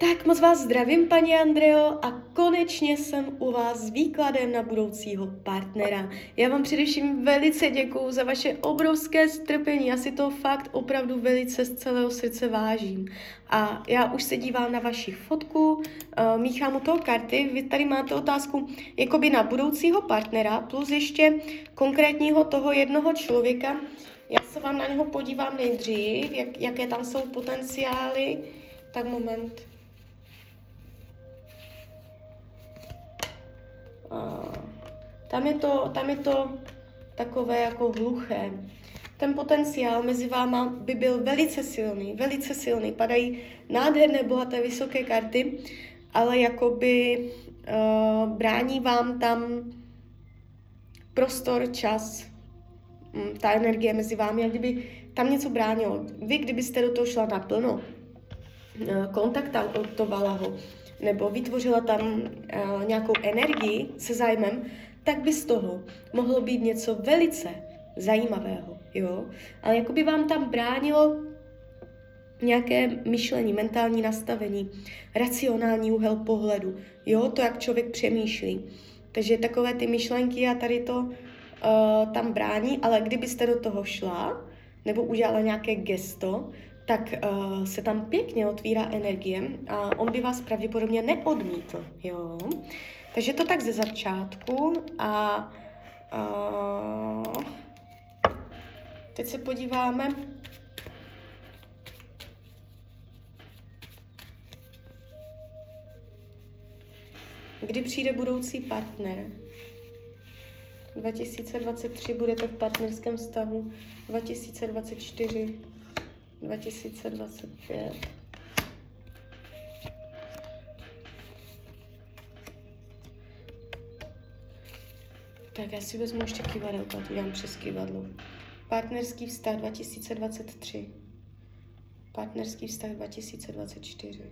Tak moc vás zdravím, paní Andreo, a konečně jsem u vás s výkladem na budoucího partnera. Já vám především velice děkuju za vaše obrovské strpení, já si to fakt opravdu velice z celého srdce vážím. A já už se dívám na vaši fotku, uh, míchám u toho karty, vy tady máte otázku jakoby na budoucího partnera, plus ještě konkrétního toho jednoho člověka. Já se vám na něho podívám nejdřív, jak, jaké tam jsou potenciály. Tak moment. Tam, je to, tam je to takové jako hluché. Ten potenciál mezi váma by byl velice silný, velice silný. Padají nádherné, bohaté, vysoké karty, ale jakoby uh, brání vám tam prostor, čas, um, ta energie mezi vámi, jak kdyby tam něco bránilo. Vy, kdybyste do toho šla naplno, uh, kontaktovala ho, nebo vytvořila tam uh, nějakou energii se zájmem, tak by z toho mohlo být něco velice zajímavého, jo. Ale jako by vám tam bránilo nějaké myšlení, mentální nastavení, racionální úhel pohledu, jo, to, jak člověk přemýšlí. Takže takové ty myšlenky a tady to uh, tam brání, ale kdybyste do toho šla, nebo udělala nějaké gesto, tak uh, se tam pěkně otvírá energie a on by vás pravděpodobně neodmítl, jo. Takže to tak ze začátku a uh, teď se podíváme, kdy přijde budoucí partner. 2023 budete v partnerském vztahu, 2024 2025. Tak já si vezmu ještě kivadelko a to dám přes kivadlo. Partnerský vztah 2023. Partnerský vztah 2024.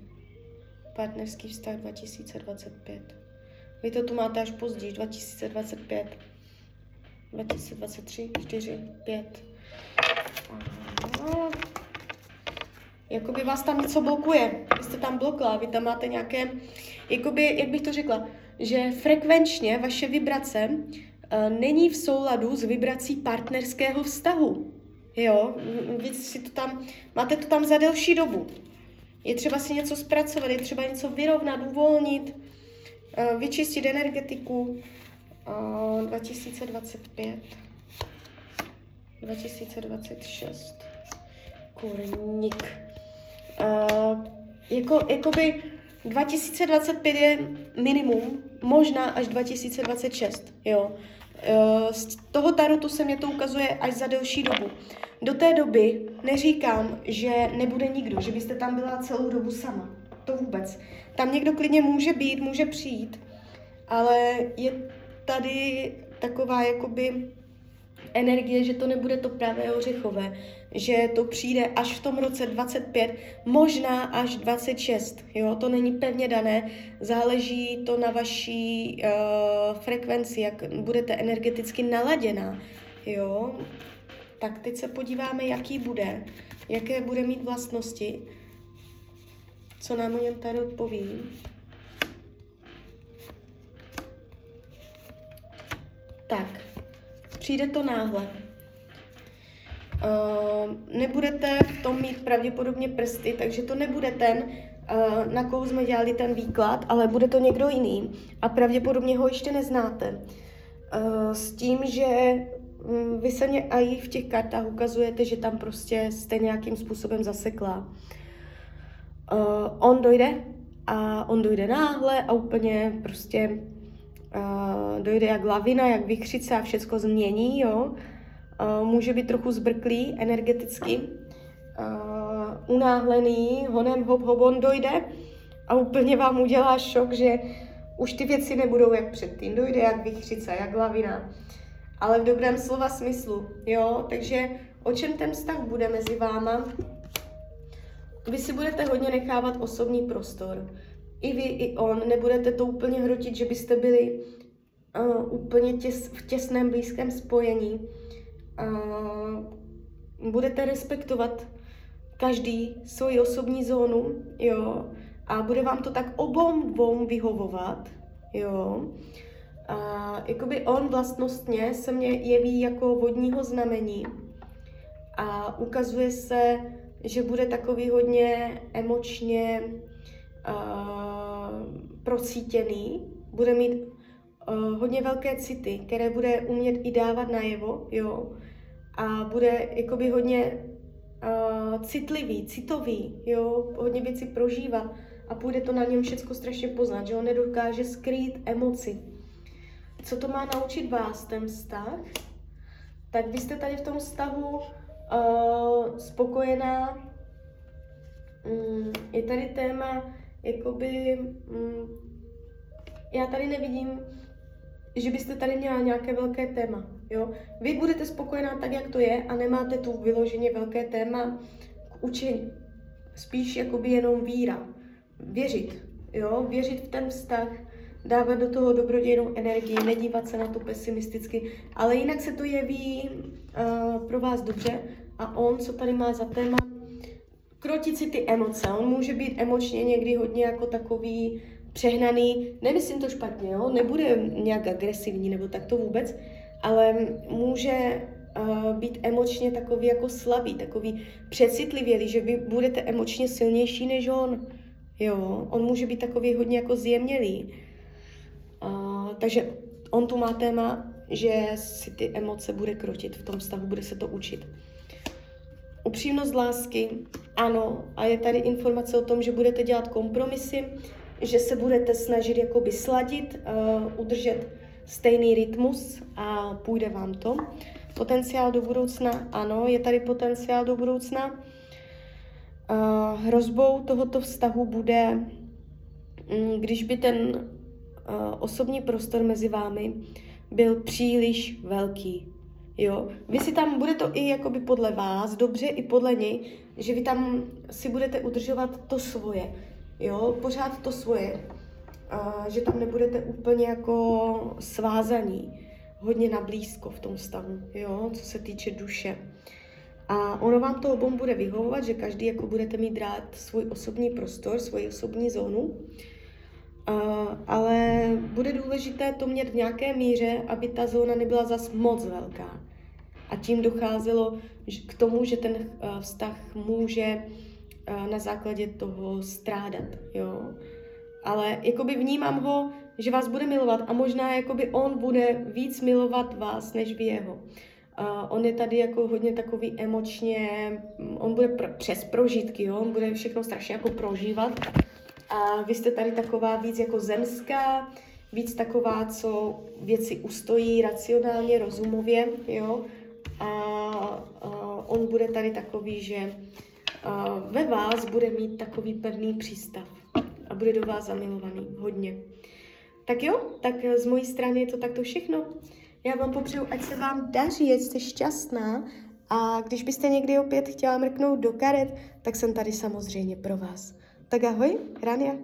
Partnerský vztah 2025. Vy to tu máte až později, 2025. 2023, 4, 5. Aha jakoby vás tam něco blokuje. Vy jste tam blokla, vy tam máte nějaké, jakoby, jak bych to řekla, že frekvenčně vaše vibrace není v souladu s vibrací partnerského vztahu. Jo, vy si to tam, máte to tam za delší dobu. Je třeba si něco zpracovat, je třeba něco vyrovnat, uvolnit, uh, vyčistit energetiku. Uh, 2025, 2026, kurník. Uh, jako, jakoby 2025 je minimum, možná až 2026, jo. Uh, z toho tarotu se mě to ukazuje až za delší dobu. Do té doby neříkám, že nebude nikdo, že byste tam byla celou dobu sama. To vůbec. Tam někdo klidně může být, může přijít, ale je tady taková jakoby energie, že to nebude to pravé ořechové, že to přijde až v tom roce 25, možná až 26. Jo? To není pevně dané, záleží to na vaší uh, frekvenci, jak budete energeticky naladěná. Jo? Tak teď se podíváme, jaký bude, jaké bude mít vlastnosti, co nám o něm tady odpoví. Tak, přijde to náhle. Uh, nebudete v tom mít pravděpodobně prsty, takže to nebude ten, uh, na koho jsme dělali ten výklad, ale bude to někdo jiný a pravděpodobně ho ještě neznáte. Uh, s tím, že um, vy se mě i v těch kartách ukazujete, že tam prostě jste nějakým způsobem zasekla. On dojde a on dojde náhle a úplně prostě dojde jak lavina, jak vychřice a všechno změní, jo. Uh, může být trochu zbrklý energeticky, uh, unáhlený, honem hop hop on dojde a úplně vám udělá šok, že už ty věci nebudou jak předtím, dojde jak vychřice, jak lavina, ale v dobrém slova smyslu, jo, takže o čem ten vztah bude mezi váma? Vy si budete hodně nechávat osobní prostor, i vy, i on, nebudete to úplně hrotit, že byste byli uh, úplně těs, v těsném blízkém spojení. Budete respektovat každý svoji osobní zónu, jo, a bude vám to tak obom dvou vyhovovat, jo. A jakoby on vlastnostně se mě jeví jako vodního znamení a ukazuje se, že bude takový hodně emočně uh, procítěný, bude mít uh, hodně velké city, které bude umět i dávat najevo, jo, a bude jakoby hodně uh, citlivý, citový, jo, hodně věcí prožívat a půjde to na něm všechno strašně poznat, že on nedokáže skrýt emoci. Co to má naučit vás, ten vztah? Tak vy jste tady v tom vztahu uh, spokojená, mm, je tady téma, jakoby, mm, já tady nevidím, že byste tady měla nějaké velké téma, jo. Vy budete spokojená tak, jak to je a nemáte tu vyloženě velké téma k učení. Spíš jakoby jenom víra. Věřit, jo, věřit v ten vztah, dávat do toho dobrodějnou energii, nedívat se na to pesimisticky, ale jinak se to jeví uh, pro vás dobře a on, co tady má za téma, krotit si ty emoce. On může být emočně někdy hodně jako takový přehnaný, nemyslím to špatně, jo? nebude nějak agresivní nebo tak to vůbec, ale může uh, být emočně takový jako slabý, takový přecitlivělý, že vy budete emočně silnější než on. Jo, on může být takový hodně jako zjemnělý. Uh, takže on tu má téma, že si ty emoce bude krotit v tom vztahu, bude se to učit. Upřímnost lásky, ano, a je tady informace o tom, že budete dělat kompromisy, že se budete snažit jakoby sladit, uh, udržet stejný rytmus a půjde vám to. Potenciál do budoucna, ano, je tady potenciál do budoucna. Uh, hrozbou tohoto vztahu bude, um, když by ten uh, osobní prostor mezi vámi byl příliš velký. Jo, vy si tam, bude to i jakoby podle vás, dobře i podle něj, že vy tam si budete udržovat to svoje, jo, pořád to svoje, a že tam nebudete úplně jako svázaní, hodně na blízko v tom vztahu, jo, co se týče duše. A ono vám to obom bude vyhovovat, že každý jako budete mít rád svůj osobní prostor, svoji osobní zónu, uh, ale bude důležité to mít v nějaké míře, aby ta zóna nebyla zas moc velká. A tím docházelo k tomu, že ten uh, vztah může na základě toho strádat, jo. Ale jakoby vnímám ho, že vás bude milovat a možná jakoby on bude víc milovat vás, než vy jeho. Uh, on je tady jako hodně takový emočně, on bude pr- přes prožitky, jo? on bude všechno strašně jako prožívat. A vy jste tady taková víc jako zemská, víc taková, co věci ustojí racionálně, rozumově, jo. A, a on bude tady takový, že ve vás bude mít takový pevný přístav a bude do vás zamilovaný hodně. Tak jo, tak z mojí strany je to takto všechno. Já vám popřeju, ať se vám daří, ať jste šťastná a když byste někdy opět chtěla mrknout do karet, tak jsem tady samozřejmě pro vás. Tak ahoj, Rania.